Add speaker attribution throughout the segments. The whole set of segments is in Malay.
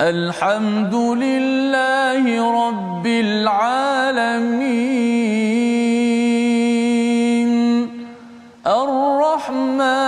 Speaker 1: الحمد لله رب العالمين الرحمن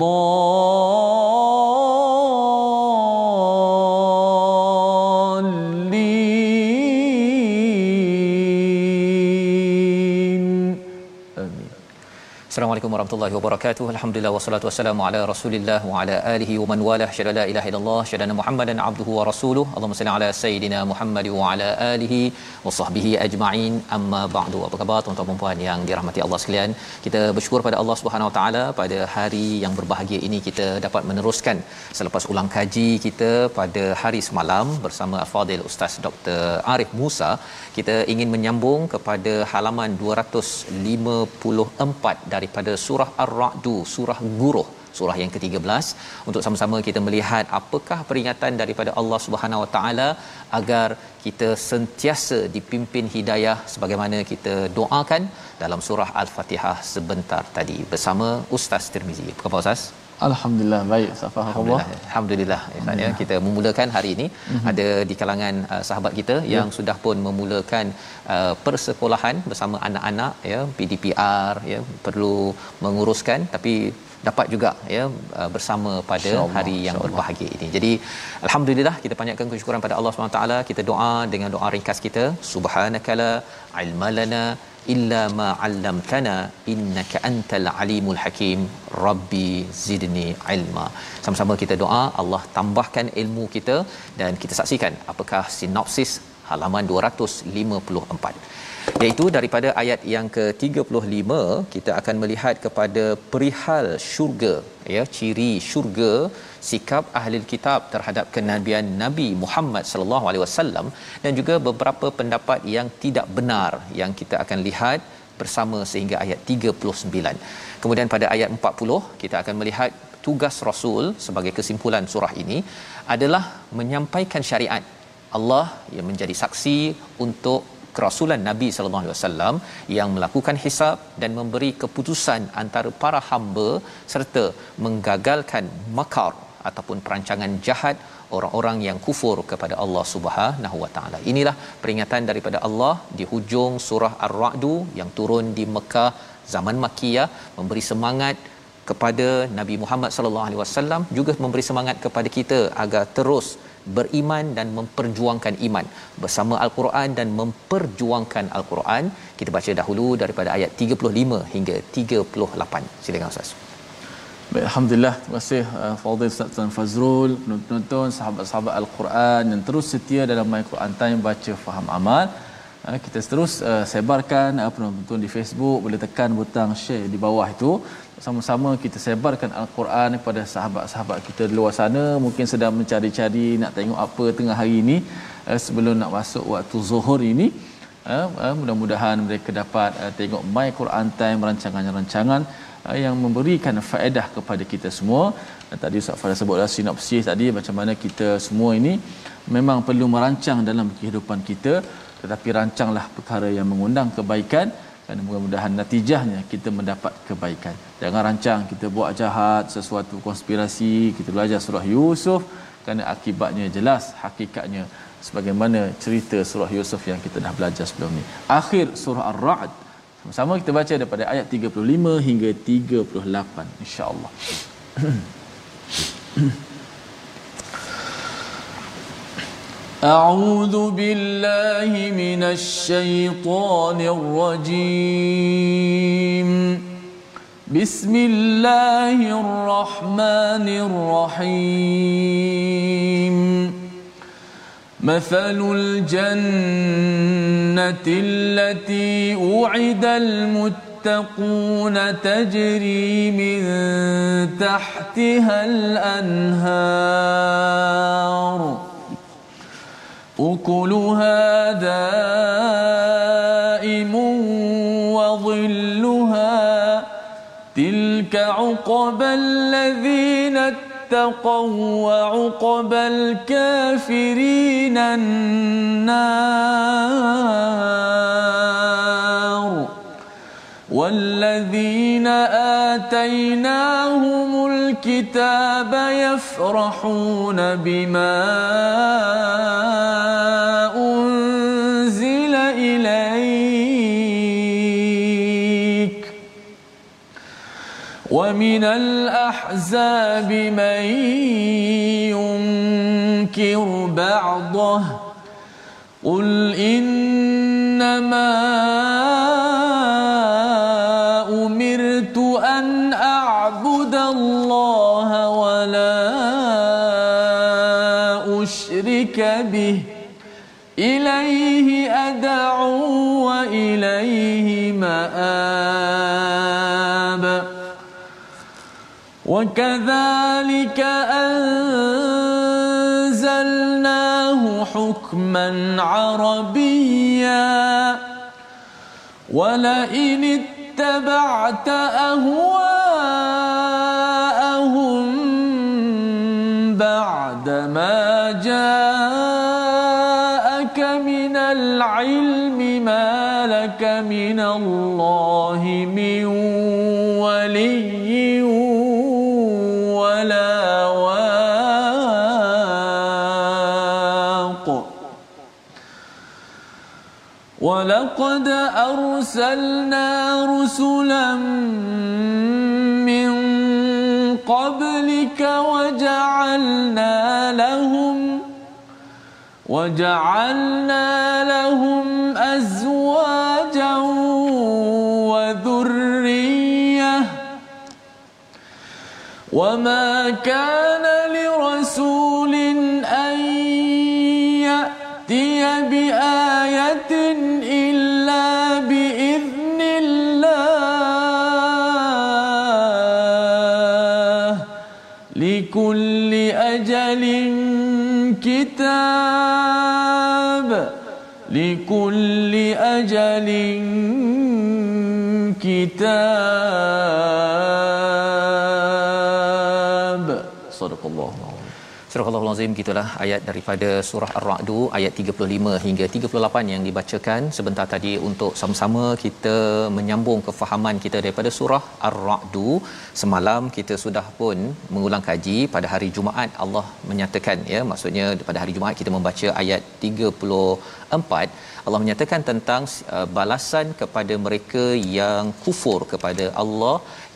Speaker 1: الضالين
Speaker 2: warahmatullahi wabarakatuh. Alhamdulillah wassalatu wassalamu ala Rasulillah wa ala alihi wa man wala. Syada la ilaha illallah, syada Muhammadan abduhu wa rasuluh. Allahumma salli ala sayidina Muhammad wa ala alihi wa sahbihi ajma'in. Amma ba'du. Apa khabar tuan-tuan dan puan yang dirahmati Allah sekalian? Kita bersyukur pada Allah Subhanahu wa taala pada hari yang berbahagia ini kita dapat meneruskan selepas ulang kaji kita pada hari semalam bersama Al-Fadil Ustaz Dr. Arif Musa. Kita ingin menyambung kepada halaman 254 daripada surah Ar-Ra'du, surah Guruh, surah yang ke-13 untuk sama-sama kita melihat apakah peringatan daripada Allah Subhanahu Wa Taala agar kita sentiasa dipimpin hidayah sebagaimana kita doakan dalam surah Al-Fatihah sebentar tadi bersama Ustaz Tirmizi. Apa Ustaz?
Speaker 3: Alhamdulillah baik Safa
Speaker 2: Alhamdulillah. Alhamdulillah. Ya kita memulakan hari ini mm-hmm. ada di kalangan uh, sahabat kita yeah. yang sudah pun memulakan uh, persekolahan bersama anak-anak ya PDPR ya perlu menguruskan tapi dapat juga ya uh, bersama pada Allah, hari yang berbahagia ini. Jadi alhamdulillah kita panjatkan kesyukuran pada Allah SWT kita doa dengan doa ringkas kita. Subhanakala ilmalana illa ma 'allamtana innaka antal alimul hakim. Rabbi zidni ilma. Sama-sama kita doa Allah tambahkan ilmu kita dan kita saksikan apakah sinopsis halaman 254 iaitu daripada ayat yang ke-35 kita akan melihat kepada perihal syurga ya ciri syurga sikap ahli kitab terhadap kenabian Nabi Muhammad sallallahu alaihi wasallam dan juga beberapa pendapat yang tidak benar yang kita akan lihat bersama sehingga ayat 39. Kemudian pada ayat 40 kita akan melihat tugas Rasul sebagai kesimpulan surah ini adalah menyampaikan syariat Allah yang menjadi saksi untuk kerasulan Nabi sallallahu alaihi wasallam yang melakukan hisab dan memberi keputusan antara para hamba serta menggagalkan makar ataupun perancangan jahat orang-orang yang kufur kepada Allah Subhanahu wa taala. Inilah peringatan daripada Allah di hujung surah Ar-Ra'du yang turun di Mekah zaman Makkiyah memberi semangat kepada Nabi Muhammad sallallahu alaihi wasallam juga memberi semangat kepada kita agar terus beriman dan memperjuangkan iman bersama al-Quran dan memperjuangkan al-Quran. Kita baca dahulu daripada ayat 35 hingga 38. Silakan Ustaz.
Speaker 3: Baik, Alhamdulillah, terima kasih uh, Fadil Ustaz Tuan Fazrul, penonton sahabat-sahabat Al-Quran yang terus setia dalam My Quran Time baca faham amal. Uh, kita terus uh, sebarkan uh, penonton di Facebook, boleh tekan butang share di bawah itu. Sama-sama kita sebarkan Al-Quran kepada sahabat-sahabat kita di luar sana mungkin sedang mencari-cari nak tengok apa tengah hari ini uh, sebelum nak masuk waktu zuhur ini. Uh, uh, mudah-mudahan mereka dapat tengok My Quran Time rancangan-rancangan yang memberikan faedah kepada kita semua. Tadi Ustaz Fadil sebutlah sinopsis tadi macam mana kita semua ini memang perlu merancang dalam kehidupan kita tetapi rancanglah perkara yang mengundang kebaikan dan mudah-mudahan natijahnya kita mendapat kebaikan. Jangan rancang kita buat jahat, sesuatu konspirasi, kita belajar surah Yusuf kerana akibatnya jelas, hakikatnya sebagaimana cerita surah Yusuf yang kita dah belajar sebelum ni. Akhir surah Ar-Ra'd. Sama-sama kita baca daripada ayat 35 hingga 38 insya-Allah. أعوذ بالله من الشيطان الرجيم. بسم الله الرحمن الرحيم. مثل الجنة التي وعد المتقون تجري من تحتها الأنهار. أكلها دائم وظلها تلك عقبى الذين اتقوا وعقبى الكافرين النار. والذين آتيناهم الكتاب يفرحون بما أنزل إليك ومن الأحزاب من ينكر بعضه قل إنما وكذلك أنزلناه حكما عربيا. ولئن اتبعت أهواءهم بعد ما جاءك من العلم ما لك من الله من أرسلنا رسلا من قبلك وجعلنا لهم وجعلنا لهم أزواجا وذرية وما كان كل أجل كتاب
Speaker 2: Al-Azim gitulah ayat daripada surah Ar-Ra'd ayat 35 hingga 38 yang dibacakan. Sebentar tadi untuk sama-sama kita menyambung kefahaman kita daripada surah Ar-Ra'd. Semalam kita sudah pun mengulang kaji. Pada hari Jumaat Allah menyatakan ya maksudnya pada hari Jumaat kita membaca ayat 34 Allah menyatakan tentang uh, balasan kepada mereka yang kufur kepada Allah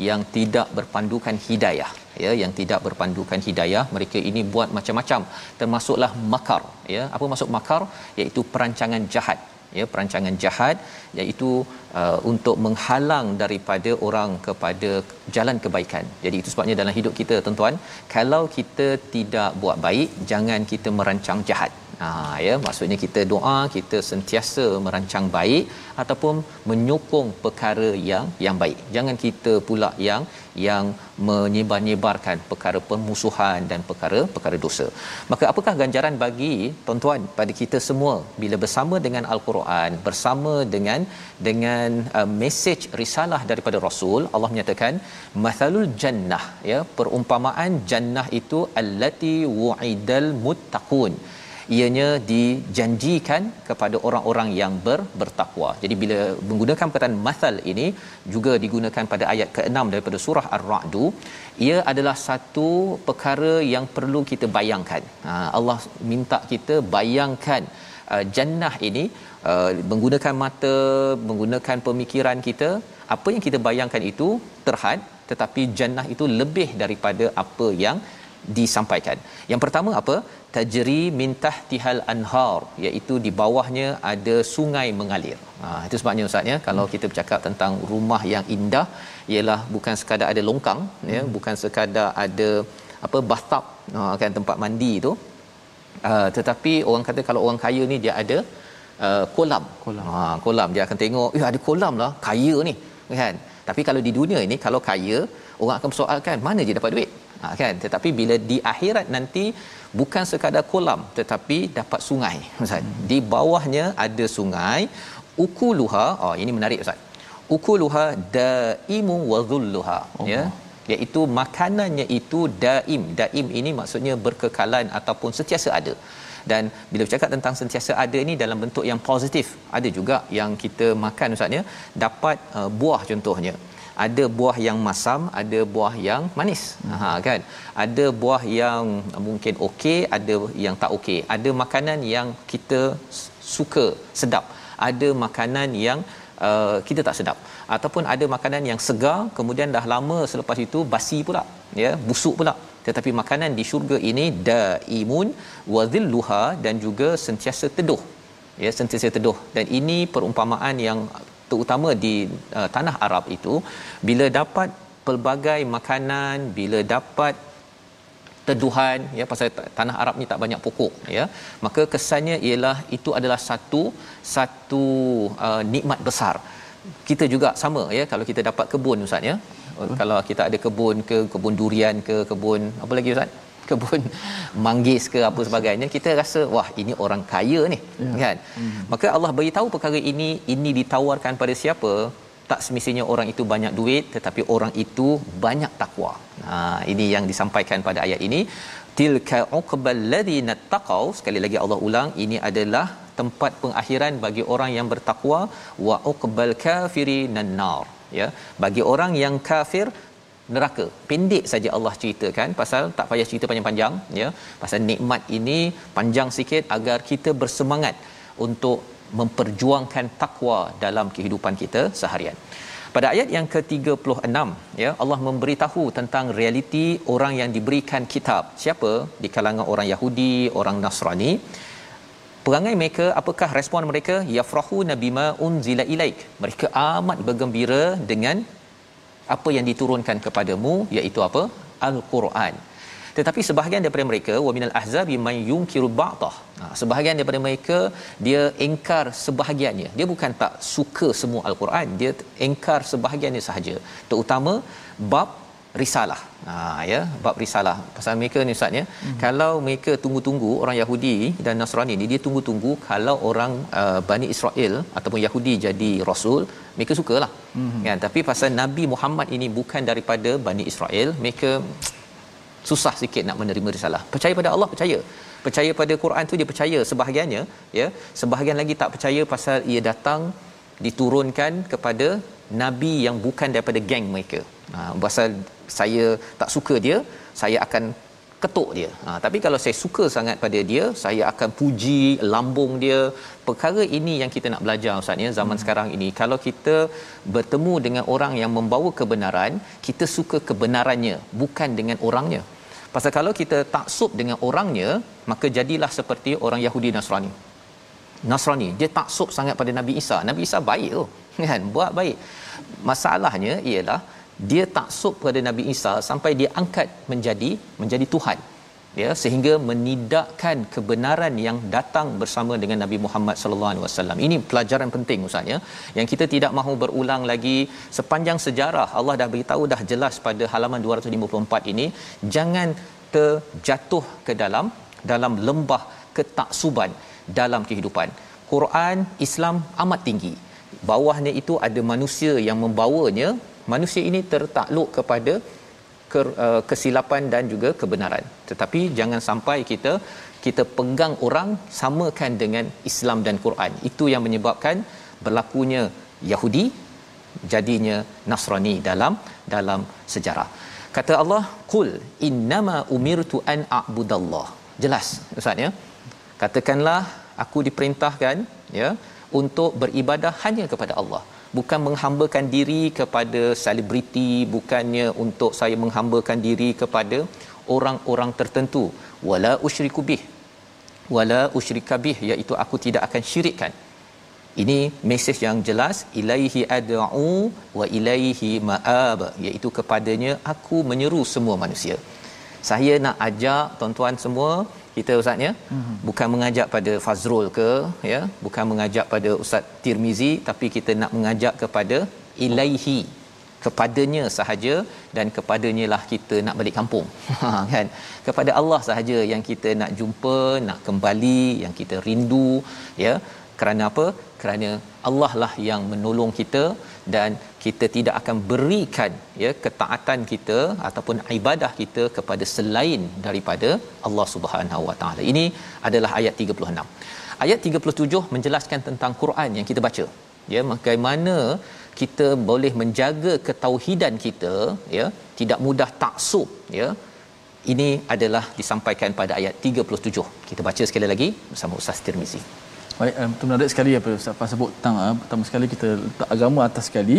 Speaker 2: yang tidak berpandukan hidayah ya yang tidak berpandukan hidayah. Mereka ini buat macam-macam termasuklah makar ya. Apa maksud makar? Iaitu perancangan jahat ya perancangan jahat iaitu uh, untuk menghalang daripada orang kepada jalan kebaikan. Jadi itu sebabnya dalam hidup kita tuan-tuan, kalau kita tidak buat baik, jangan kita merancang jahat. Ha ya maksudnya kita doa kita sentiasa merancang baik ataupun menyokong perkara yang yang baik. Jangan kita pula yang yang menyebar-nyebarkan perkara permusuhan dan perkara-perkara dosa. Maka apakah ganjaran bagi tuan-tuan pada kita semua bila bersama dengan al-Quran, bersama dengan dengan uh, mesej risalah daripada Rasul, Allah menyatakan mathalul jannah ya, perumpamaan jannah itu allati wu'idal muttaqun. Ianya dijanjikan kepada orang-orang yang ber, bertakwa. Jadi bila menggunakan perkataan masal ini juga digunakan pada ayat ke-6 daripada surah ar-ra'd ia adalah satu perkara yang perlu kita bayangkan. Ha, Allah minta kita bayangkan uh, jannah ini uh, menggunakan mata menggunakan pemikiran kita apa yang kita bayangkan itu terhad tetapi jannah itu lebih daripada apa yang disampaikan. Yang pertama apa? Tajri min tahtihal anhar iaitu di bawahnya ada sungai mengalir. Ha itu sebabnya ustaz ya kalau kita bercakap tentang rumah yang indah ialah bukan sekadar ada longkang ya, bukan sekadar ada apa bathtub ha, kan tempat mandi tu. Uh, tetapi orang kata kalau orang kaya ni dia ada uh, kolam.
Speaker 3: Kolam.
Speaker 2: Ha kolam dia akan tengok, "Eh ada kolam lah, kaya ni." Kan? Tapi kalau di dunia ini kalau kaya orang akan persoalkan mana dia dapat duit ha, kan tetapi bila di akhirat nanti bukan sekadar kolam tetapi dapat sungai ustaz hmm. di bawahnya ada sungai ukuluha oh ini menarik ustaz ukuluha daimu wa dhulluha oh. ya iaitu makanannya itu daim. Daim ini maksudnya berkekalan ataupun sentiasa ada. Dan bila bercakap tentang sentiasa ada ini dalam bentuk yang positif ada juga yang kita makan ustaz ya dapat uh, buah contohnya. Ada buah yang masam ada buah yang manis. Ha kan? Ada buah yang mungkin okey ada yang tak okey. Ada makanan yang kita suka sedap. Ada makanan yang uh, kita tak sedap ataupun ada makanan yang segar kemudian dah lama selepas itu basi pula ya busuk pula. Tetapi makanan di syurga ini daimun wa dhilluha dan juga sentiasa teduh ya sentiasa teduh. Dan ini perumpamaan yang terutama di uh, tanah Arab itu bila dapat pelbagai makanan bila dapat teduhan ya pasal tanah Arab ni tak banyak pokok ya maka kesannya ialah itu adalah satu satu uh, nikmat besar kita juga sama ya. Kalau kita dapat kebun ustaz ya. Uh. kalau kita ada kebun ke kebun durian ke kebun apa lagi ustaz? Kebun manggis ke apa sebagainya kita rasa wah ini orang kaya ni ya. kan? Hmm. maka Allah beritahu perkara ini ini ditawarkan pada siapa? Tak semestinya orang itu banyak duit tetapi orang itu banyak takwa. Ha ini yang disampaikan pada ayat ini tilka uqbal ladina taqaw. Sekali lagi Allah ulang ini adalah tempat pengakhiran bagi orang yang bertakwa. Wa uqbal kafirin nar. Ya bagi orang yang kafir neraka. Pendek saja Allah ceritakan pasal tak payah cerita panjang-panjang ya. Pasal nikmat ini panjang sikit agar kita bersemangat untuk memperjuangkan takwa dalam kehidupan kita seharian pada ayat yang ke-36 ya Allah memberitahu tentang realiti orang yang diberikan kitab. Siapa? Di kalangan orang Yahudi orang Nasrani. Perangai mereka apakah respon mereka? Yafrahu nabima unzila ilaik. Mereka amat bergembira dengan apa yang diturunkan kepadamu iaitu apa? al-Quran tetapi sebahagian daripada mereka wa minal ahzabi may yunkiru ba'dah ha, sebahagian daripada mereka dia engkar sebahagiannya dia bukan tak suka semua al-Quran dia engkar sebahagiannya sahaja terutama bab risalah. Ha ya, bab risalah. Pasal mereka ni ustaz ya, hmm. kalau mereka tunggu-tunggu orang Yahudi dan Nasrani ni dia tunggu-tunggu kalau orang uh, Bani Israel ataupun Yahudi jadi rasul, mereka sukalah. Hmm. Kan? Tapi pasal Nabi Muhammad ini bukan daripada Bani Israel, mereka susah sikit nak menerima risalah. Percaya pada Allah, percaya. Percaya pada Quran tu dia percaya sebahagiannya, ya. Sebahagian lagi tak percaya pasal ia datang diturunkan kepada nabi yang bukan daripada geng mereka. Ha pasal saya tak suka dia, saya akan ketuk dia. Ha tapi kalau saya suka sangat pada dia, saya akan puji lambung dia. Perkara ini yang kita nak belajar Ustaz ya zaman hmm. sekarang ini. Kalau kita bertemu dengan orang yang membawa kebenaran, kita suka kebenarannya, bukan dengan orangnya. Pasal kalau kita taksub dengan orangnya, maka jadilah seperti orang Yahudi Nasrani. Nasrani dia taksub sangat pada Nabi Isa. Nabi Isa baik tu, kan? Buat baik. Masalahnya ialah dia taksub pada Nabi Isa sampai dia angkat menjadi menjadi Tuhan ya sehingga menidakkan kebenaran yang datang bersama dengan Nabi Muhammad sallallahu alaihi wasallam. Ini pelajaran penting ustaz ya yang kita tidak mahu berulang lagi sepanjang sejarah Allah dah beritahu dah jelas pada halaman 254 ini jangan terjatuh ke dalam dalam lembah ketaksuban dalam kehidupan. Quran Islam amat tinggi. Bawahnya itu ada manusia yang membawanya manusia ini tertakluk kepada ke, uh, kesilapan dan juga kebenaran. Tetapi jangan sampai kita kita pegang orang samakan dengan Islam dan Quran. Itu yang menyebabkan berlakunya Yahudi jadinya Nasrani dalam dalam sejarah. Kata Allah qul innama umirtu an a'budallah. Jelas ustaz ya? Katakanlah aku diperintahkan ya untuk beribadah hanya kepada Allah bukan menghambakan diri kepada selebriti bukannya untuk saya menghambakan diri kepada orang-orang tertentu. Wala usyriku bih. Wala usyrika bih iaitu aku tidak akan syirikkan. Ini mesej yang jelas ilaihi ad'u wa ilaihi ma'ab iaitu kepadanya aku menyeru semua manusia. Saya nak ajak tuan-tuan semua kita ustaz ya mm-hmm. bukan mengajak pada Fazrul ke ya bukan mengajak pada ustaz Tirmizi tapi kita nak mengajak kepada ilaihi kepadanya sahaja dan kepadanya lah kita nak balik kampung ha, kan kepada Allah sahaja yang kita nak jumpa nak kembali yang kita rindu ya kerana apa kerana Allah lah yang menolong kita dan kita tidak akan berikan ya ketaatan kita ataupun ibadah kita kepada selain daripada Allah Subhanahu Wa Taala. Ini adalah ayat 36. Ayat 37 menjelaskan tentang Quran yang kita baca. Ya, bagaimana kita boleh menjaga ketauhidan kita ya, tidak mudah taksub ya. Ini adalah disampaikan pada ayat 37. Kita baca sekali lagi bersama Ustaz Tirmizi.
Speaker 3: Baik, um, betul menarik sekali apa Ustaz Fah sebut tentang uh, pertama sekali kita letak agama atas sekali.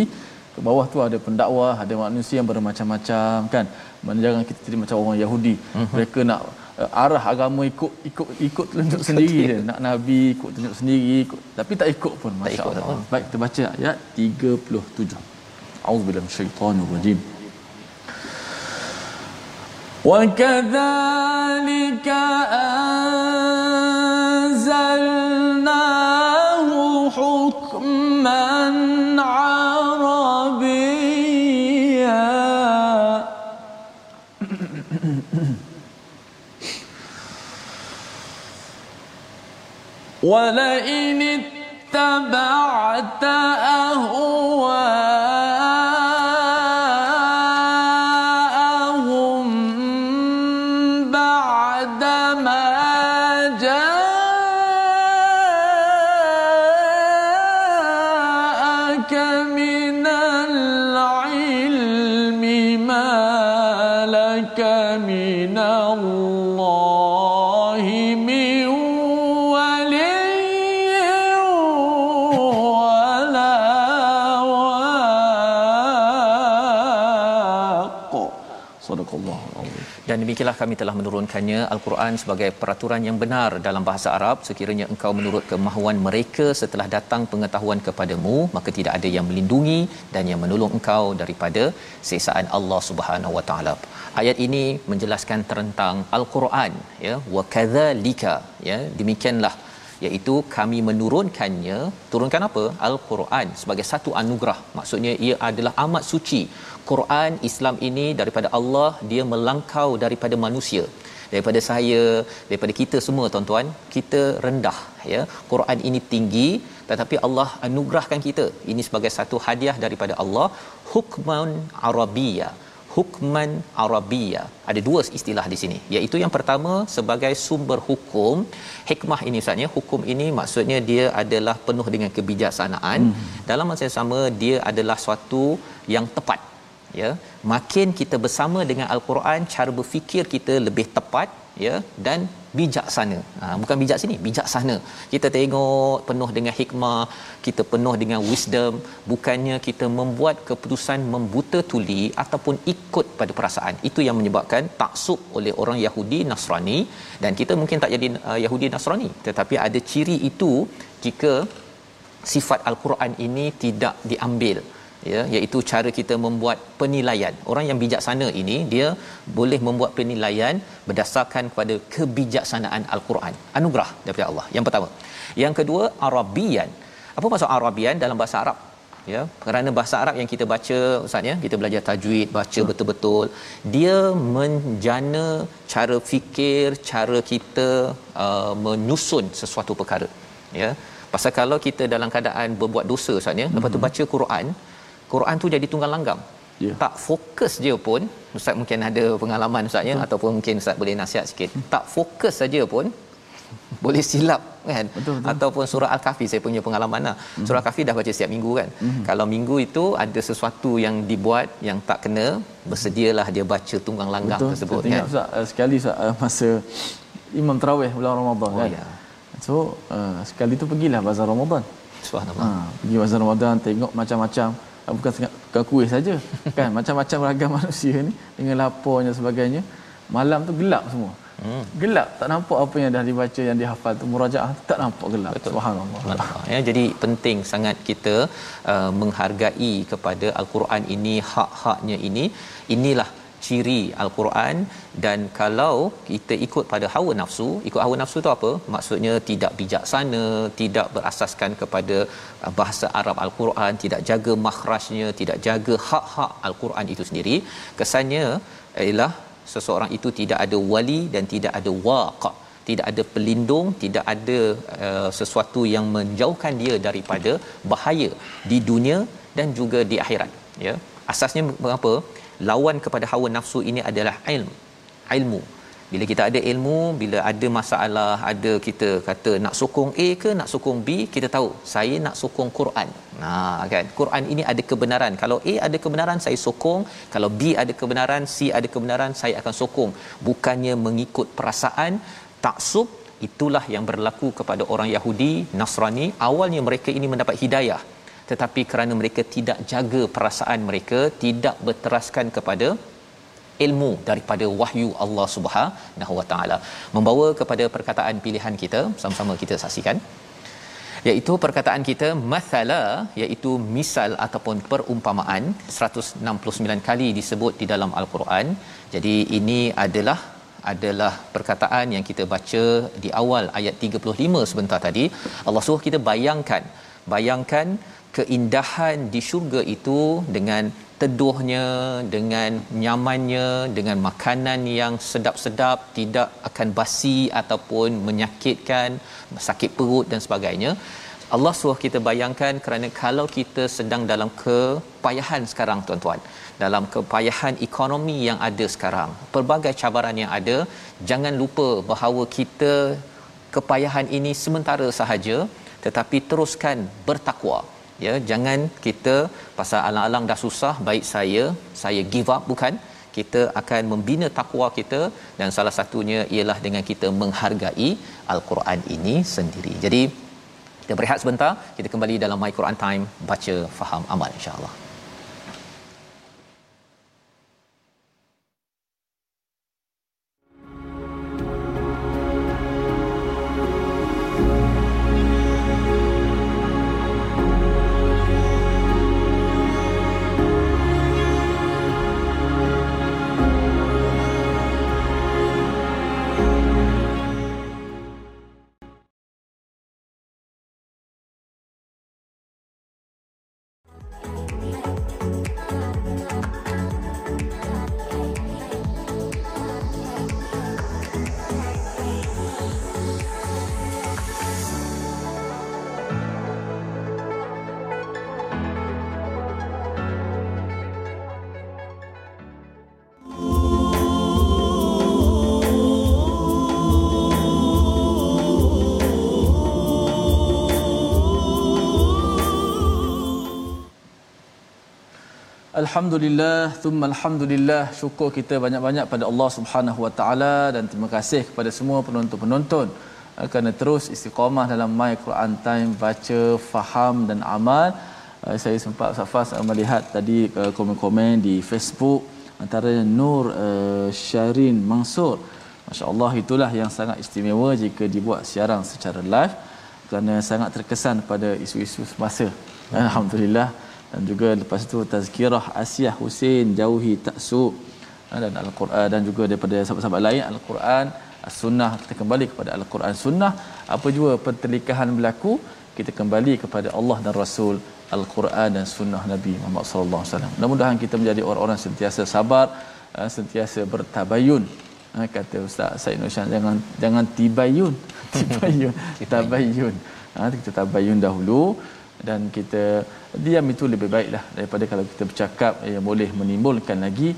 Speaker 3: Ke bawah tu ada pendakwah, ada manusia yang bermacam-macam kan. Mana jangan kita jadi macam orang Yahudi. Uh-huh. Mereka nak uh, arah agama ikut ikut ikut tunjuk sendiri je. Nak nabi ikut tunjuk sendiri ikut. tapi tak ikut pun masya-Allah. Baik, kita baca ayat 37. Auzubillahi minasyaitonir rajim. وكذلك أنزلناه حكما عربيا. ولئن اتبعت أهواءهم
Speaker 2: demikianlah kami telah menurunkannya Al-Quran sebagai peraturan yang benar dalam bahasa Arab. Sekiranya engkau menurut kemahuan mereka setelah datang pengetahuan kepadamu maka tidak ada yang melindungi dan yang menolong engkau daripada siksaan Allah Subhanahu Wa Taala. Ayat ini menjelaskan tentang Al-Quran ya. Wa kadzalika ya. Demikianlah iaitu kami menurunkannya turunkan apa? al-Quran sebagai satu anugerah. Maksudnya ia adalah amat suci. Quran Islam ini daripada Allah dia melangkau daripada manusia. Daripada saya daripada kita semua tuan-tuan kita rendah ya. Quran ini tinggi tetapi Allah anugerahkan kita. Ini sebagai satu hadiah daripada Allah. Hukman arabiyya hukman arabia ada dua istilah di sini. Iaitu yang pertama sebagai sumber hukum. Hikmah ini maksudnya hukum ini maksudnya dia adalah penuh dengan kebijaksanaan. Hmm. dalam masa yang sama dia adalah suatu yang tepat ya. Makin kita bersama dengan al-Quran cara berfikir kita lebih tepat ya. Dan bijaksana. Ha, bukan bijak sini, bijaksana. Kita tengok penuh dengan hikmah, kita penuh dengan wisdom, bukannya kita membuat keputusan membuta tuli ataupun ikut pada perasaan. Itu yang menyebabkan taksub oleh orang Yahudi Nasrani dan kita mungkin tak jadi uh, Yahudi Nasrani, tetapi ada ciri itu jika sifat al-Quran ini tidak diambil ya iaitu cara kita membuat penilaian. Orang yang bijaksana ini dia boleh membuat penilaian berdasarkan kepada kebijaksanaan al-Quran. Anugerah daripada Allah yang pertama. Yang kedua arabian. Apa maksud arabian dalam bahasa Arab? Ya kerana bahasa Arab yang kita baca ustaz ya kita belajar tajwid baca hmm. betul-betul dia menjana cara fikir cara kita uh, menyusun sesuatu perkara. Ya pasal kalau kita dalam keadaan berbuat dosa ustaz ya hmm. lepas tu baca Quran Quran tu jadi tunggang langgam. Yeah. Tak fokus dia pun, ustaz mungkin ada pengalaman ustaz ya ataupun mungkin ustaz boleh nasihat sikit. Hmm. Tak fokus saja pun boleh silap kan
Speaker 3: Betul, betul.
Speaker 2: ataupun surah al-kahfi saya punya pengalaman lah
Speaker 3: Hmm.
Speaker 2: surah al-kahfi dah baca setiap minggu kan kalau minggu itu ada sesuatu yang dibuat yang tak kena bersedialah dia baca tunggang langgang
Speaker 3: Betul.
Speaker 2: tersebut
Speaker 3: Saya
Speaker 2: kan
Speaker 3: ingat Ustaz, uh, sekali Ustaz, uh, masa Imam Tarawih bulan Ramadan
Speaker 2: Oh,
Speaker 3: kan.
Speaker 2: ya.
Speaker 3: So uh, sekali tu pergilah bazar Ramadan.
Speaker 2: subhanallah
Speaker 3: Ha, pergi bazar Ramadan tengok macam-macam bukan sangat bukan kuih saja kan macam-macam ragam manusia ni dengan lapornya sebagainya. Malam tu gelap semua. Hmm. Gelap tak nampak apa yang dah dibaca yang dihafal tu murajaah tak nampak gelap. Betul. Subhanallah.
Speaker 2: Subhanallah. Ya, jadi penting sangat kita uh, menghargai kepada al-Quran ini hak-haknya ini inilah ciri al-Quran dan kalau kita ikut pada hawa nafsu ikut hawa nafsu tu apa? Maksudnya tidak bijaksana tidak berasaskan kepada uh, bahasa Arab al-Quran tidak jaga makhrajnya tidak jaga hak-hak al-Quran itu sendiri. Kesannya ialah seseorang itu tidak ada wali dan tidak ada waqa tidak ada pelindung tidak ada uh, sesuatu yang menjauhkan dia daripada bahaya di dunia dan juga di akhirat ya. Asasnya mengapa lawan kepada hawa nafsu ini adalah ilmu ilmu. Bila kita ada ilmu bila ada masalah ada kita kata nak sokong A ke nak sokong B kita tahu saya nak sokong Quran. Nah kan? Quran ini ada kebenaran. Kalau A ada kebenaran saya sokong. Kalau B ada kebenaran C ada kebenaran saya akan sokong. Bukannya mengikut perasaan taksub itulah yang berlaku kepada orang Yahudi Nasrani. Awalnya mereka ini mendapat hidayah tetapi kerana mereka tidak jaga perasaan mereka tidak berteraskan kepada ilmu daripada wahyu Allah Subhanahu Wa Taala. Membawa kepada perkataan pilihan kita sama-sama kita saksikan iaitu perkataan kita mathala iaitu misal ataupun perumpamaan 169 kali disebut di dalam al-Quran. Jadi ini adalah adalah perkataan yang kita baca di awal ayat 35 sebentar tadi. Allah suruh kita bayangkan bayangkan keindahan di syurga itu dengan teduhnya dengan nyamannya dengan makanan yang sedap-sedap tidak akan basi ataupun menyakitkan sakit perut dan sebagainya. Allah suruh kita bayangkan kerana kalau kita sedang dalam kepayahan sekarang tuan-tuan. Dalam kepayahan ekonomi yang ada sekarang pelbagai cabaran yang ada jangan lupa bahawa kita kepayahan ini sementara sahaja tetapi teruskan bertakwa ya jangan kita pasal alang-alang dah susah baik saya saya give up bukan kita akan membina takwa kita dan salah satunya ialah dengan kita menghargai al-Quran ini sendiri. Jadi kita berehat sebentar, kita kembali dalam My Quran Time baca faham amal insya-Allah.
Speaker 3: Alhamdulillah, thumma alhamdulillah. Syukur kita banyak-banyak pada Allah Subhanahu Wa Taala dan terima kasih kepada semua penonton-penonton eh, kerana terus istiqamah dalam My Quran Time baca, faham dan amal. Eh, Saya sempat Safas eh, melihat tadi komen-komen di Facebook antara Nur Syarin Mansur. Masya-Allah itulah yang sangat istimewa jika dibuat siaran secara live kerana sangat terkesan pada isu-isu semasa. Alhamdulillah dan juga lepas itu tazkirah Asiah Hussein jauhi taksub dan al-Quran dan juga daripada sahabat-sahabat lain al-Quran as-sunnah. Kita kembali kepada al-Quran sunnah. Apa jua pertelikahan berlaku? Kita kembali kepada Allah dan Rasul al-Quran dan sunnah Nabi Muhammad sallallahu alaihi wasallam. Mudah-mudahan kita menjadi orang-orang sentiasa sabar sentiasa bertabayun. Kata Ustaz Said Nursyah jangan jangan tibayun. Tibayun. Tabayun. Ha, kita tabayun dahulu dan kita diam itu lebih baiklah daripada kalau kita bercakap yang boleh menimbulkan lagi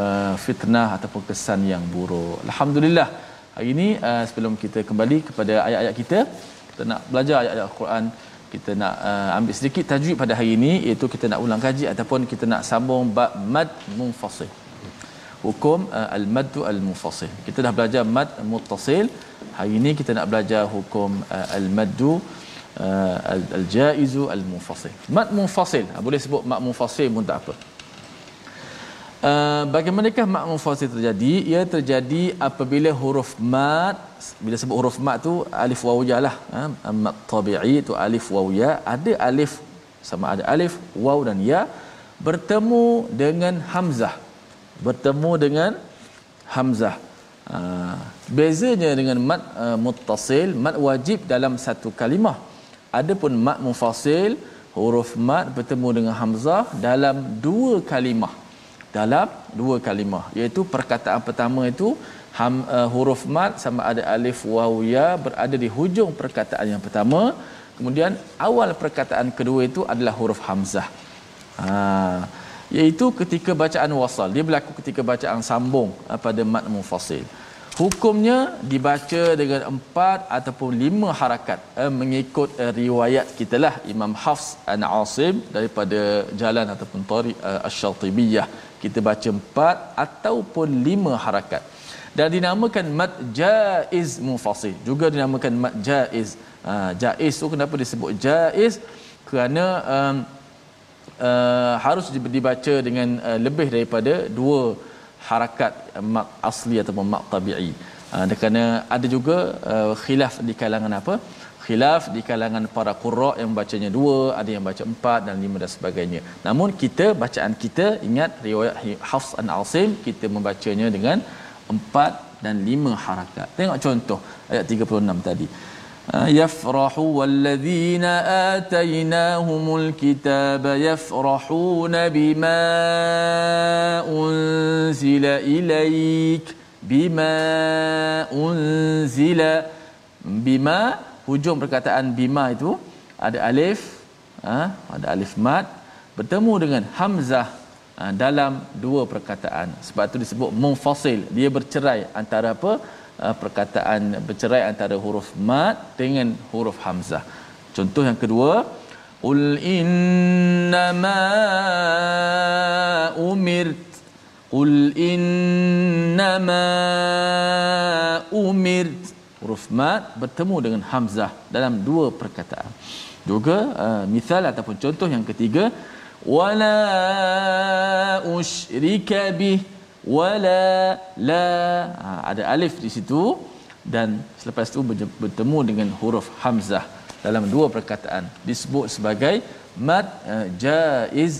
Speaker 3: uh, fitnah ataupun kesan yang buruk. Alhamdulillah. Hari ini uh, sebelum kita kembali kepada ayat-ayat kita kita nak belajar ayat-ayat Al-Quran. Kita nak uh, ambil sedikit tajwid pada hari ini iaitu kita nak ulang kaji ataupun kita nak sambung bab mad munfasil. Hukum uh, al-mad al-munfasil. Kita dah belajar mad muttasil. Hari ini kita nak belajar hukum uh, al-mad uh, al-jaizu al-munfasil mad munfasil uh, boleh sebut mad munfasil pun tak apa Uh, bagaimanakah mak munfasil terjadi? Ia terjadi apabila huruf mat bila sebut huruf mat tu alif waw ya lah. Ha? Mat tabi'i tu alif waw ya. Ada alif sama ada alif, waw dan ya bertemu dengan hamzah. Bertemu dengan hamzah. Uh, bezanya dengan mat uh, muttasil, mat wajib dalam satu kalimah. Adapun mat munfasil, huruf mat bertemu dengan hamzah dalam dua kalimah. Dalam dua kalimah. Iaitu perkataan pertama itu ham, uh, huruf mat sama ada alif waw ya berada di hujung perkataan yang pertama. Kemudian awal perkataan kedua itu adalah huruf hamzah. Ha iaitu ketika bacaan wasal. Dia berlaku ketika bacaan sambung uh, pada mat mufasil hukumnya dibaca dengan empat ataupun lima harakat. Uh, mengikut uh, riwayat kita lah. Imam Hafs an Asim daripada jalan ataupun tariq uh, Asy-Syatibiyah kita baca empat ataupun lima harakat. Dan dinamakan mad jaiz mufasil juga dinamakan mad jaiz uh, jaiz tu kenapa disebut jaiz? Kerana um, uh, harus dibaca dengan uh, lebih daripada dua harakat uh, mad asli ataupun mad tabi'i. Uh, kerana ada juga uh, khilaf di kalangan apa? Khilaf di kalangan para qurra yang bacanya dua ada yang baca empat dan lima dan sebagainya. Namun kita bacaan kita ingat riwayat Hafs an Asim kita membacanya dengan empat dan lima harakat. Tengok contoh ayat 36 tadi يفرح والذين آتيناهم الكتاب يفرحون بما أنزل إليك بما أنزل بما hujung perkataan bima itu ada alif ha, ada alif mat bertemu dengan hamzah ha, dalam dua perkataan sebab itu disebut munfasil dia bercerai antara apa ha, perkataan bercerai antara huruf mat dengan huruf hamzah. Contoh yang kedua ul innama umirt. Ul innama umirt. Huruf mat bertemu dengan hamzah dalam dua perkataan. Juga uh, misal ataupun contoh yang ketiga wala usyrika bih wala la. Ha, ada alif di situ dan selepas itu bertemu dengan huruf hamzah dalam dua perkataan disebut sebagai mat uh, jaiz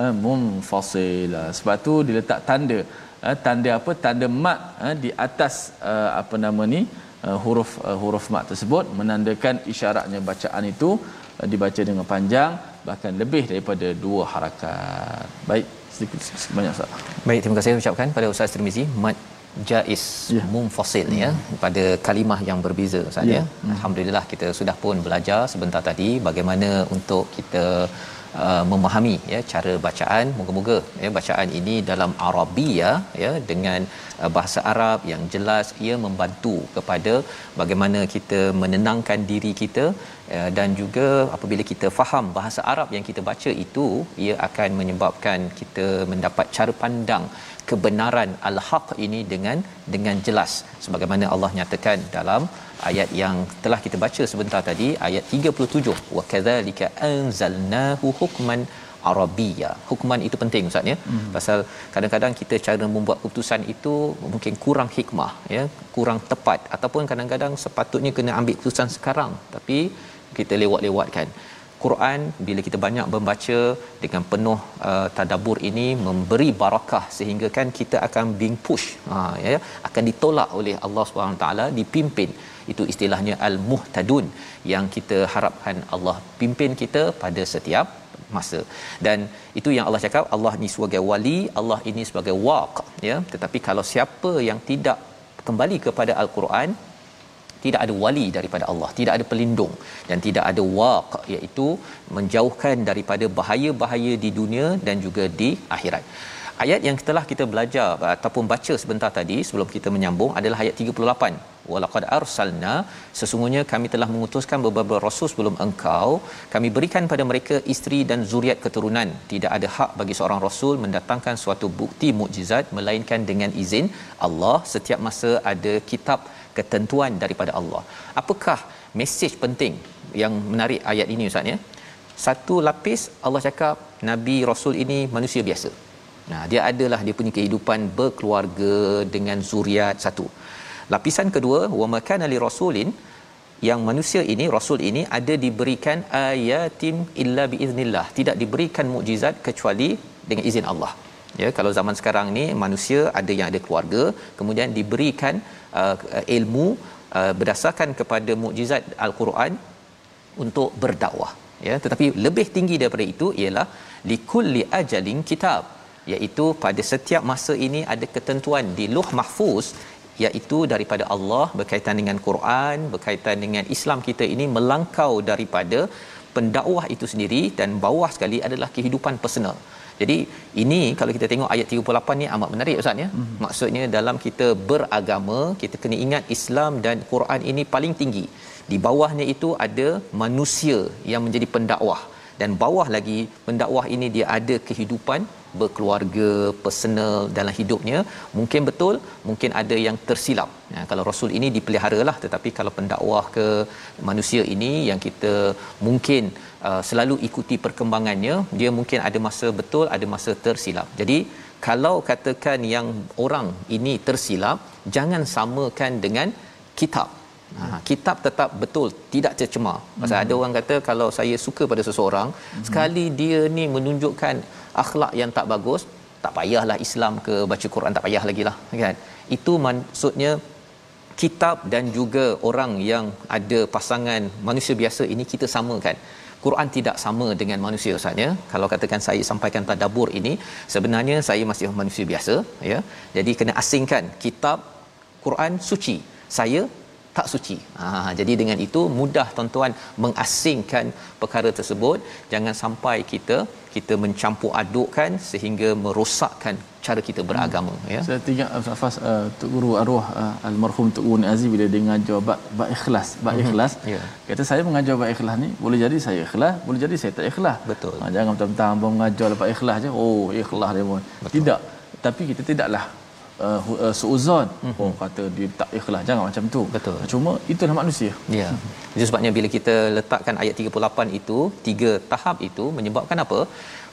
Speaker 3: uh, munfasil. Sebab tu diletak tanda. Uh, tanda apa? Tanda uh, di atas apa nama ni huruf huruf mat tersebut menandakan isyaratnya bacaan itu dibaca dengan panjang bahkan lebih daripada dua harakat. Baik, sedikit, banyak Ustaz.
Speaker 2: Baik, terima kasih ucapkan pada Ustaz Tirmizi mat jaiz yeah. munfasil ya hmm. pada kalimah yang berbeza Ustaz yeah. ya. Hmm. Alhamdulillah kita sudah pun belajar sebentar tadi bagaimana untuk kita Uh, memahami ya cara bacaan moga-moga ya bacaan ini dalam Arabia ya dengan uh, bahasa Arab yang jelas ia membantu kepada bagaimana kita menenangkan diri kita dan juga apabila kita faham bahasa Arab yang kita baca itu ia akan menyebabkan kita mendapat cara pandang kebenaran al-haq ini dengan dengan jelas. Sebagaimana Allah nyatakan dalam ayat yang telah kita baca sebentar tadi ayat 37 wa kadzalika anzalnahu hukman arabia hukuman itu penting ustaz ya. Hmm. pasal kadang-kadang kita cara membuat keputusan itu mungkin kurang hikmah ya kurang tepat. Ataupun kadang-kadang sepatutnya kena ambil keputusan sekarang. Tapi kita lewat-lewatkan. Quran bila kita banyak membaca dengan penuh uh, tadabbur ini memberi barakah sehingga kan kita akan being push ha ya akan ditolak oleh Allah Subhanahu taala dipimpin. Itu istilahnya al-muhtadun yang kita harapkan Allah pimpin kita pada setiap masa. Dan itu yang Allah cakap Allah ni sebagai wali Allah ini sebagai waq ya. Tetapi kalau siapa yang tidak kembali kepada al-Quran tidak ada wali daripada Allah tidak ada pelindung. Dan tidak ada waq iaitu menjauhkan daripada bahaya-bahaya di dunia dan juga di akhirat. Ayat yang telah kita belajar ataupun baca sebentar tadi sebelum kita menyambung adalah ayat 38. Walaqad arsalna sesungguhnya kami telah mengutuskan beberapa rasul sebelum engkau. Kami berikan pada mereka isteri dan zuriat keturunan. Tidak ada hak bagi seorang rasul mendatangkan suatu bukti mukjizat melainkan dengan izin Allah. Setiap masa ada kitab ketentuan daripada Allah. Apakah mesej penting yang menarik ayat ini ustaz ya? Satu lapis Allah cakap nabi rasul ini manusia biasa. Nah dia adalah dia punya kehidupan berkeluarga dengan zuriat satu. Lapisan kedua wa makana li rasulin yang manusia ini rasul ini ada diberikan ayatin illa biiznillah tidak diberikan mukjizat kecuali dengan izin Allah. Ya kalau zaman sekarang ni manusia ada yang ada keluarga kemudian diberikan uh, ilmu uh, berdasarkan kepada mukjizat al-Quran untuk berdakwah ya. Tetapi lebih tinggi daripada itu ialah likulli ajalin kitab iaitu pada setiap masa ini ada ketentuan di Luh Mahfuz iaitu daripada Allah berkaitan dengan Quran berkaitan dengan Islam kita ini melangkau daripada pendakwah itu sendiri dan bawah sekali adalah kehidupan personal jadi ini kalau kita tengok ayat 38 ni amat menarik ustaz ya. Hmm. Maksudnya dalam kita beragama, kita kena ingat Islam dan Quran ini paling tinggi. Di bawahnya itu ada manusia yang menjadi pendakwah dan bawah lagi pendakwah ini dia ada kehidupan berkeluarga personal dalam hidupnya mungkin betul mungkin ada yang tersilap ya, kalau rasul ini dipeliharalah tetapi kalau pendakwah ke manusia ini yang kita mungkin uh, selalu ikuti perkembangannya dia mungkin ada masa betul ada masa tersilap jadi kalau katakan yang orang ini tersilap jangan samakan dengan kitab Ha, kitab tetap betul tidak tercemar. Pasal hmm. ada orang kata kalau saya suka pada seseorang, hmm. sekali dia ni menunjukkan akhlak yang tak bagus, tak payahlah Islam ke baca Quran tak payah lagi lah kan. Itu maksudnya kitab dan juga orang yang ada pasangan manusia biasa ini kita samakan. Quran tidak sama dengan manusia ustaznya. Kalau katakan saya sampaikan tadabbur ini, sebenarnya saya masih manusia biasa ya. Jadi kena asingkan kitab Quran suci. Saya tak suci. Ha, jadi dengan itu mudah tuan-tuan mengasingkan perkara tersebut. Jangan sampai kita kita mencampur adukkan sehingga merosakkan cara kita beragama hmm. ya.
Speaker 3: Saya tengok Ustaz uh, Tok Guru arwah uh, almarhum Tok Guru Aziz bila dia mengajar bab bab ikhlas, bab hmm. ikhlas. Yeah. Kata saya mengajar bab ikhlas ni boleh jadi saya ikhlas, boleh jadi saya tak ikhlas.
Speaker 2: Betul.
Speaker 3: Ha, jangan mentang-mentang abang mengajar bab ikhlas je, oh ikhlas dia pun. Betul. Tidak. Tapi kita tidaklah uh, uh, suuzon mm-hmm. oh kata dia tak ikhlas jangan macam tu.
Speaker 2: Betul.
Speaker 3: Cuma itulah manusia.
Speaker 2: Ya. Yeah. itu sebabnya bila kita letakkan ayat 38 itu tiga tahap itu menyebabkan apa?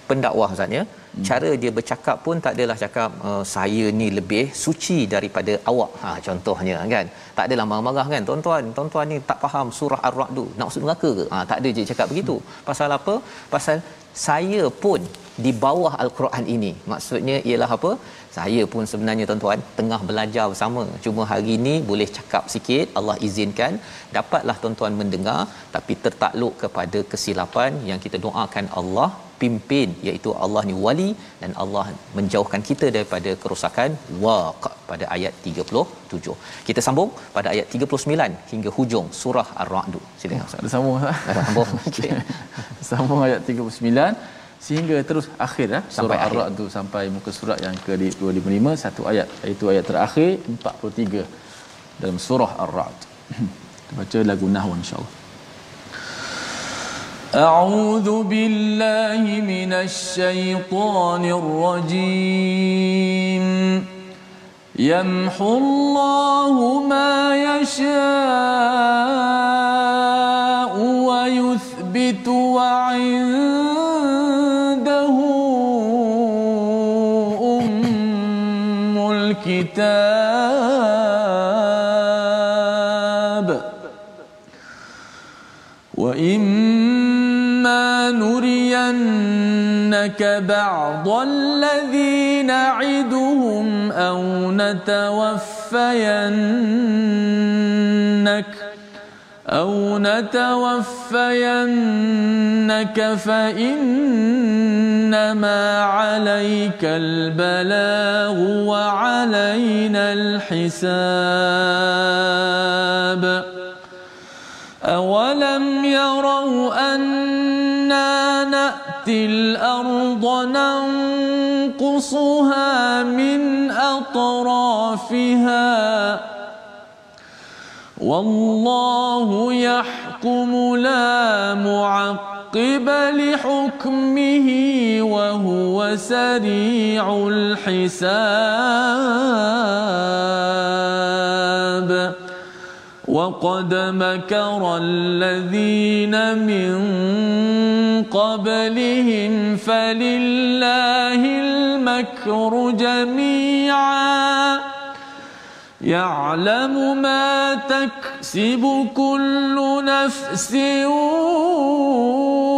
Speaker 2: Pendakwah Ustaz ya. Hmm. cara dia bercakap pun tak adalah cakap uh, saya ni lebih suci daripada awak. Ha contohnya kan? Tak adalah marah-marah kan? Tuan-tuan tuan-tuan ni tak faham surah ar-ra'd nak masuk neraka ke? Ha tak ada je cakap begitu. Hmm. pasal apa? Pasal saya pun di bawah al-Quran ini. Maksudnya ialah apa? Saya pun sebenarnya tuan-tuan tengah belajar bersama. Cuma hari ini boleh cakap sikit Allah izinkan. Dapatlah tuan-tuan mendengar tapi tertakluk kepada kesilapan yang kita doakan Allah pimpin iaitu Allah ni wali dan Allah menjauhkan kita daripada kerosakan waq pada ayat 37. Kita sambung pada ayat 39 hingga hujung surah Ar-Ra'd.
Speaker 3: Silakan Ustaz. Ada sambung. Ada sambung. Okey. sambung ayat 39 sehingga terus akhir eh, surah Ar-Ra'd tu sampai muka surat yang ke-25 satu ayat iaitu ayat terakhir 43 dalam surah Ar-Ra'd. Baca lagu nahwu insya-Allah.
Speaker 1: أعوذ بالله من الشيطان الرجيم. يمحو الله ما يشاء ويثبت وعنده أم الكتاب. وإما نرينك بعض الذي نعدهم أو نتوفينك أو نتوفينك فإنما عليك البلاغ وعلينا الحساب. أولم يروا أنا نأتي الأرض ننقص
Speaker 3: نقصها من أطرافها والله يحكم لا معقب لحكمه وهو سريع الحساب وقد مكر الذين من قبلهم فلله المكر جميعا يعلم ما تكسب كل نفس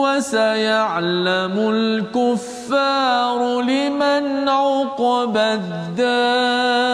Speaker 3: وسيعلم الكفار لمن عقب الدار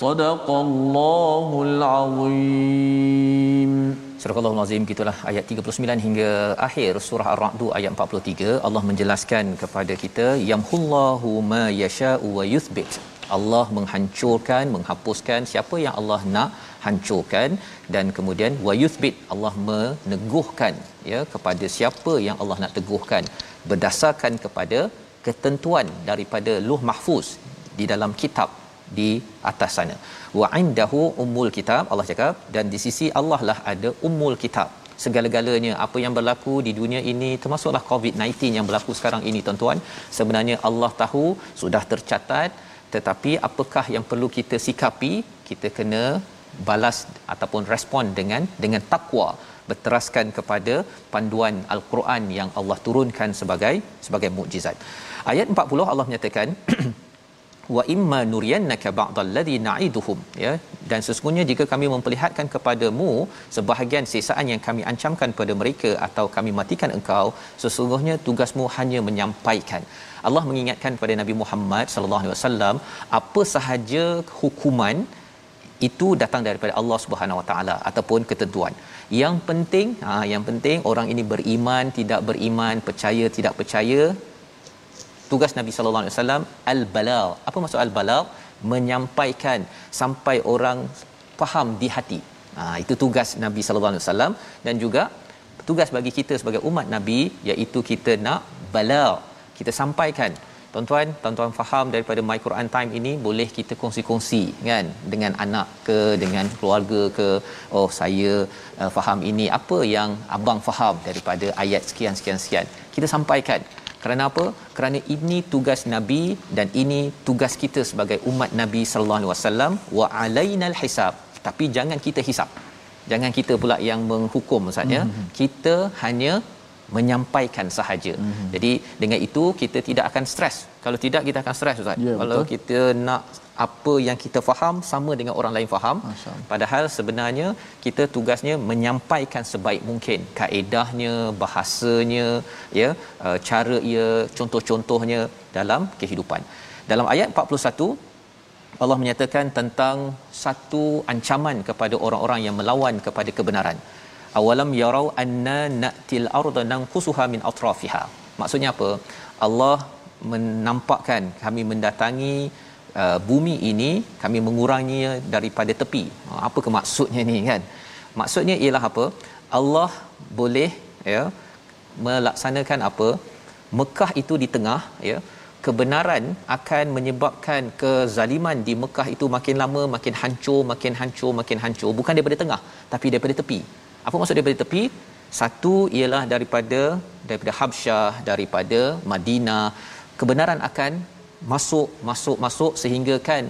Speaker 3: Sadaqallahul Azim.
Speaker 2: Surah Allahul Azim gitulah ayat 39 hingga akhir surah Ar-Ra'd ayat 43 Allah menjelaskan kepada kita yamhullahu ma yasha'u wa yuthbit. Allah menghancurkan, menghapuskan siapa yang Allah nak hancurkan dan kemudian wa yuthbit Allah meneguhkan ya kepada siapa yang Allah nak teguhkan berdasarkan kepada ketentuan daripada Luh Mahfuz di dalam kitab di atas sana. Wa indahu ummul kitab Allah cakap dan di sisi Allah lah ada ummul kitab. Segala-galanya apa yang berlaku di dunia ini termasuklah COVID-19 yang berlaku sekarang ini tuan-tuan. Sebenarnya Allah tahu sudah tercatat tetapi apakah yang perlu kita sikapi kita kena balas ataupun respon dengan dengan takwa berteraskan kepada panduan al-Quran yang Allah turunkan sebagai sebagai mukjizat. Ayat 40 Allah menyatakan wa imma nuriyannaka ba'dal ladhi na'iduhum ya dan sesungguhnya jika kami memperlihatkan kepadamu sebahagian sisaan yang kami ancamkan kepada mereka atau kami matikan engkau sesungguhnya tugasmu hanya menyampaikan Allah mengingatkan kepada Nabi Muhammad sallallahu alaihi wasallam apa sahaja hukuman itu datang daripada Allah Subhanahu Wa Taala ataupun ketentuan. Yang penting, ha yang penting orang ini beriman, tidak beriman, percaya, tidak percaya. Tugas Nabi sallallahu alaihi wasallam al-balagh. Apa maksud al-balagh? Menyampaikan sampai orang faham di hati. Ha itu tugas Nabi sallallahu alaihi wasallam dan juga tugas bagi kita sebagai umat Nabi iaitu kita nak balagh. Kita sampaikan Tuan-tuan, tuan-tuan faham daripada My Quran Time ini boleh kita kongsi-kongsi kan dengan anak ke dengan keluarga ke oh saya uh, faham ini apa yang abang faham daripada ayat sekian sekian sekian. Kita sampaikan. Kerana apa? Kerana ini tugas Nabi dan ini tugas kita sebagai umat Nabi sallallahu alaihi wasallam wa alainal hisab. Tapi jangan kita hisap. Jangan kita pula yang menghukum Ustaz ya. Mm-hmm. Kita hanya menyampaikan sahaja. Mm-hmm. Jadi dengan itu kita tidak akan stres. Kalau tidak kita akan stres Ustaz. Yeah, Kalau betul. kita nak apa yang kita faham sama dengan orang lain faham. Padahal sebenarnya kita tugasnya menyampaikan sebaik mungkin kaedahnya, bahasanya, ya, uh, cara ia, contoh-contohnya dalam kehidupan. Dalam ayat 41 Allah menyatakan tentang satu ancaman kepada orang-orang yang melawan kepada kebenaran awalam yarau anna na'til arda nanqusuha min atrafiha. Maksudnya apa? Allah menampakkan kami mendatangi uh, bumi ini kami menguranginya daripada tepi. Ha, apa ke maksudnya ni kan? Maksudnya ialah apa? Allah boleh ya melaksanakan apa? Mekah itu di tengah ya kebenaran akan menyebabkan kezaliman di Mekah itu makin lama makin hancur makin hancur makin hancur. Bukan daripada tengah tapi daripada tepi apa maksud daripada tepi? Satu ialah daripada daripada Habsyah, daripada Madinah, kebenaran akan masuk masuk masuk sehingga kan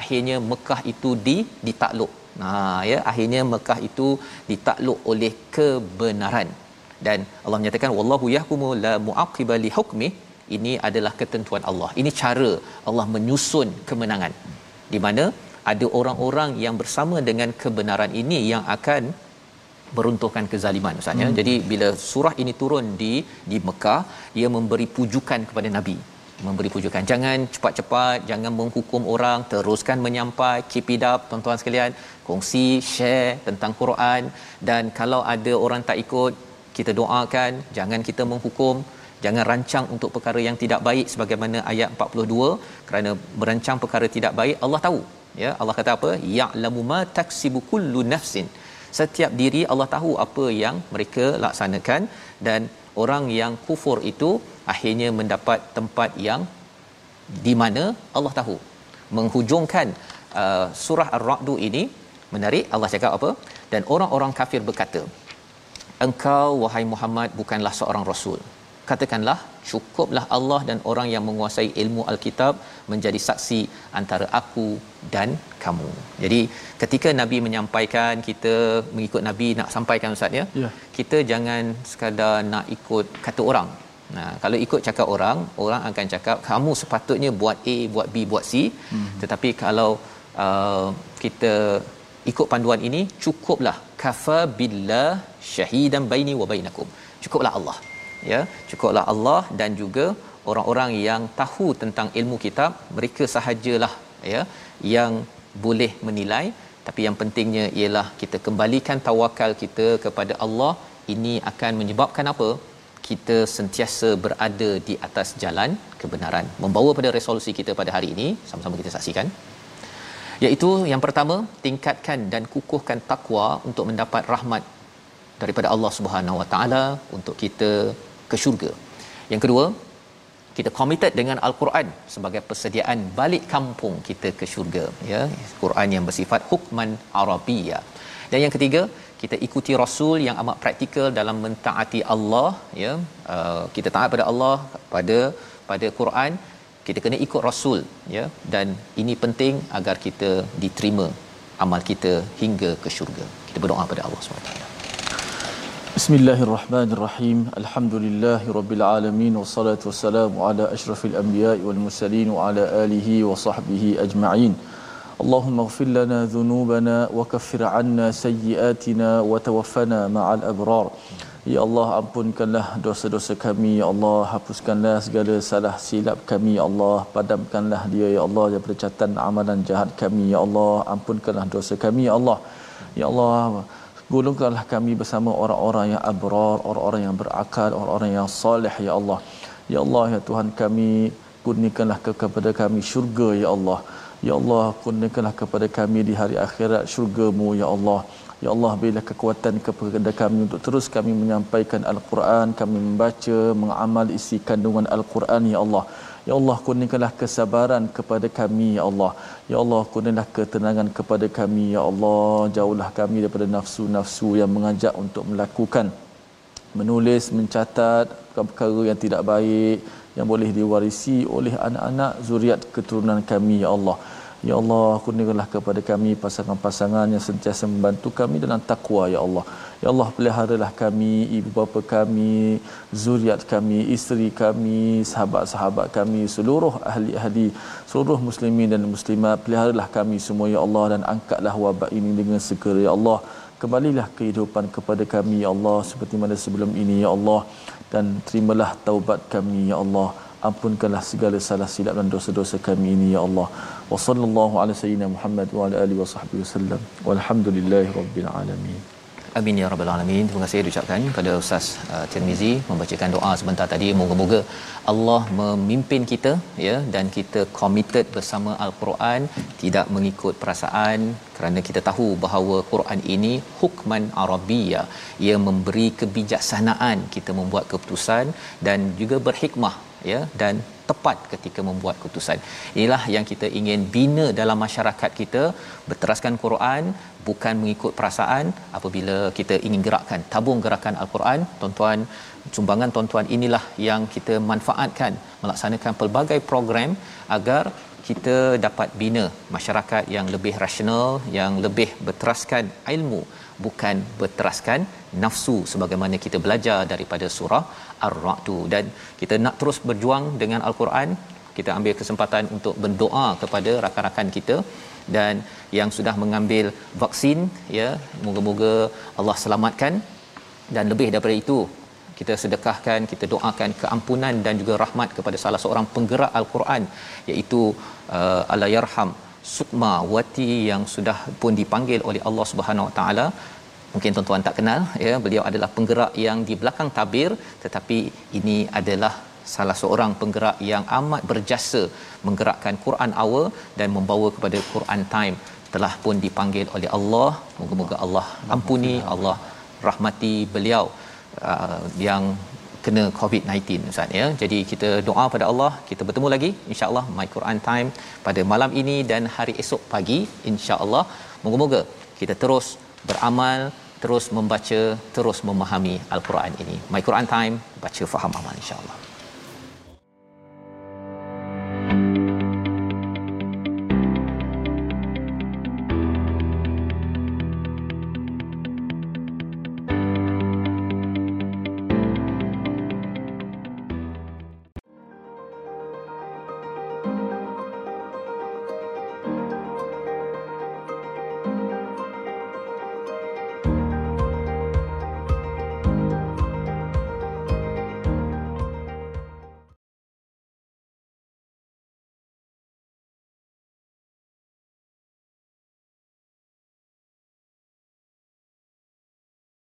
Speaker 2: akhirnya Mekah itu di ditakluk. Nah ya akhirnya Mekah itu ditakluk oleh kebenaran. Dan Allah menyatakan wallahu yahkumu la muaqiba li hukmi ini adalah ketentuan Allah. Ini cara Allah menyusun kemenangan. Di mana ada orang-orang yang bersama dengan kebenaran ini yang akan meruntuhkan kezaliman ustaz ya. Hmm. Jadi bila surah ini turun di di Mekah, ia memberi pujukan kepada nabi. memberi pujukan. Jangan cepat-cepat jangan menghukum orang teruskan menyampai keep it up tuan-tuan sekalian. Kongsi share tentang Quran. Dan kalau ada orang tak ikut kita doakan jangan kita menghukum. Jangan rancang untuk perkara yang tidak baik sebagaimana ayat 42 kerana merancang perkara tidak baik Allah tahu. Ya Allah kata apa? Ya'lamu ma taksibu kullu nafsin setiap diri Allah tahu apa yang mereka laksanakan dan orang yang kufur itu akhirnya mendapat tempat yang di mana Allah tahu. Menghujungkan uh, surah ar-ra'd ini menarik Allah cakap apa? Dan orang-orang kafir berkata engkau wahai Muhammad bukanlah seorang rasul katakanlah cukuplah Allah dan orang yang menguasai ilmu alkitab menjadi saksi antara aku dan kamu. Jadi ketika nabi menyampaikan kita mengikut nabi nak sampaikan ustaz ya.
Speaker 3: Ya.
Speaker 2: Kita jangan sekadar nak ikut kata orang. Nah, kalau ikut cakap orang, orang akan cakap kamu sepatutnya buat A, buat B, buat C. Hmm. Tetapi kalau uh, kita ikut panduan ini cukuplah kafa billah syahidan baini wa bainakum. Cukuplah Allah ya cukuplah Allah dan juga orang-orang yang tahu tentang ilmu kitab mereka sahajalah ya yang boleh menilai. Tapi yang pentingnya ialah kita kembalikan tawakal kita kepada Allah. Ini akan menyebabkan apa? Kita sentiasa berada di atas jalan kebenaran. Membawa pada resolusi kita pada hari ini sama-sama kita saksikan. Iaitu yang pertama tingkatkan dan kukuhkan takwa untuk mendapat rahmat daripada Allah Subhanahu Wa Taala untuk kita ke syurga. Yang kedua, kita committed dengan al-Quran sebagai persediaan balik kampung kita ke syurga ya. Quran yang bersifat hukman arabiyya dan yang ketiga kita ikuti rasul yang amat praktikal dalam mentaati Allah ya. Uh, kita taat pada Allah pada pada Quran kita kena ikut rasul ya. Dan ini penting agar kita diterima amal kita hingga ke syurga. Kita berdoa pada Allah SWT
Speaker 3: بسم الله الرحمن الرحيم الحمد لله رب العالمين والصلاة والسلام على أشرف الأنبياء والمرسلين وعلى آله وصحبه أجمعين اللهم اغفر لنا ذنوبنا وكفر عنا سيئاتنا وتوفنا مع الأبرار يا الله ampunkanlah dosa-dosa kami يا الله hapuskanlah segala salah silap kami يا الله padamkanlah dia يا الله daripada catatan amalan jahat kami يا الله ampunkanlah dosa kami يا الله يا الله golongkanlah kami bersama orang-orang yang abrar, orang-orang yang berakal, orang-orang yang soleh ya Allah. Ya Allah ya Tuhan kami kurniakanlah kepada kami syurga ya Allah. Ya Allah kurniakanlah kepada kami di hari akhirat syurgamu ya Allah. Ya Allah berilah kekuatan kepada kami untuk terus kami menyampaikan Al-Quran, kami membaca, mengamal isi kandungan Al-Quran ya Allah. Ya Allah kurniakanlah kesabaran kepada kami ya Allah. Ya Allah kurniakanlah ketenangan kepada kami ya Allah. Jauhlah kami daripada nafsu-nafsu yang mengajak untuk melakukan menulis, mencatat perkara yang tidak baik yang boleh diwarisi oleh anak-anak zuriat keturunan kami ya Allah. Ya Allah, kurniakanlah kepada kami pasangan-pasangan yang sentiasa membantu kami dalam takwa ya Allah. Ya Allah, peliharalah kami, ibu bapa kami, zuriat kami, isteri kami, sahabat-sahabat kami, seluruh ahli-ahli, seluruh muslimin dan muslimat, peliharalah kami semua ya Allah dan angkatlah wabak ini dengan segera ya Allah. Kembalilah kehidupan kepada kami ya Allah seperti mana sebelum ini ya Allah dan terimalah taubat kami ya Allah ampunkanlah segala salah silap dan dosa-dosa kami ini ya Allah wa sallallahu ala sayyidina Muhammad wa ala alihi wa sahbihi wasallam walhamdulillahi rabbil alamin
Speaker 2: Amin ya rabbal alamin. Terima kasih diucapkan kepada Ustaz uh, Tirmizi membacakan doa sebentar tadi. Moga-moga Allah memimpin kita ya dan kita committed bersama Al-Quran tidak mengikut perasaan kerana kita tahu bahawa Quran ini hukman arabiyya. Ia memberi kebijaksanaan kita membuat keputusan dan juga berhikmah ya dan tepat ketika membuat keputusan. Inilah yang kita ingin bina dalam masyarakat kita berteraskan Quran bukan mengikut perasaan apabila kita ingin gerakkan tabung gerakan al-Quran tuan-tuan sumbangan tuan-tuan inilah yang kita manfaatkan melaksanakan pelbagai program agar kita dapat bina masyarakat yang lebih rasional yang lebih berteraskan ilmu bukan berteraskan nafsu sebagaimana kita belajar daripada surah ar-ra'd dan kita nak terus berjuang dengan al-Quran kita ambil kesempatan untuk berdoa kepada rakan-rakan kita. Dan yang sudah mengambil vaksin ya moga-moga Allah selamatkan. Dan lebih daripada itu kita sedekahkan kita doakan keampunan dan juga rahmat kepada salah seorang penggerak al-Quran iaitu uh, Allahyarham Sukma Wati yang sudah pun dipanggil oleh Allah Subhanahu Wa Taala mungkin tuan-tuan tak kenal ya beliau adalah penggerak yang di belakang tabir tetapi ini adalah salah seorang penggerak yang amat berjasa menggerakkan Quran Hour dan membawa kepada Quran Time telah pun dipanggil oleh Allah moga-moga Allah ampuni Allah rahmati beliau uh, yang kena COVID-19 Ustaz ya. Jadi kita doa pada Allah, kita bertemu lagi insya-Allah My Quran Time pada malam ini dan hari esok pagi insya-Allah. Moga-moga kita terus beramal, terus membaca, terus memahami Al-Quran ini. My Quran Time, baca faham amal insya-Allah.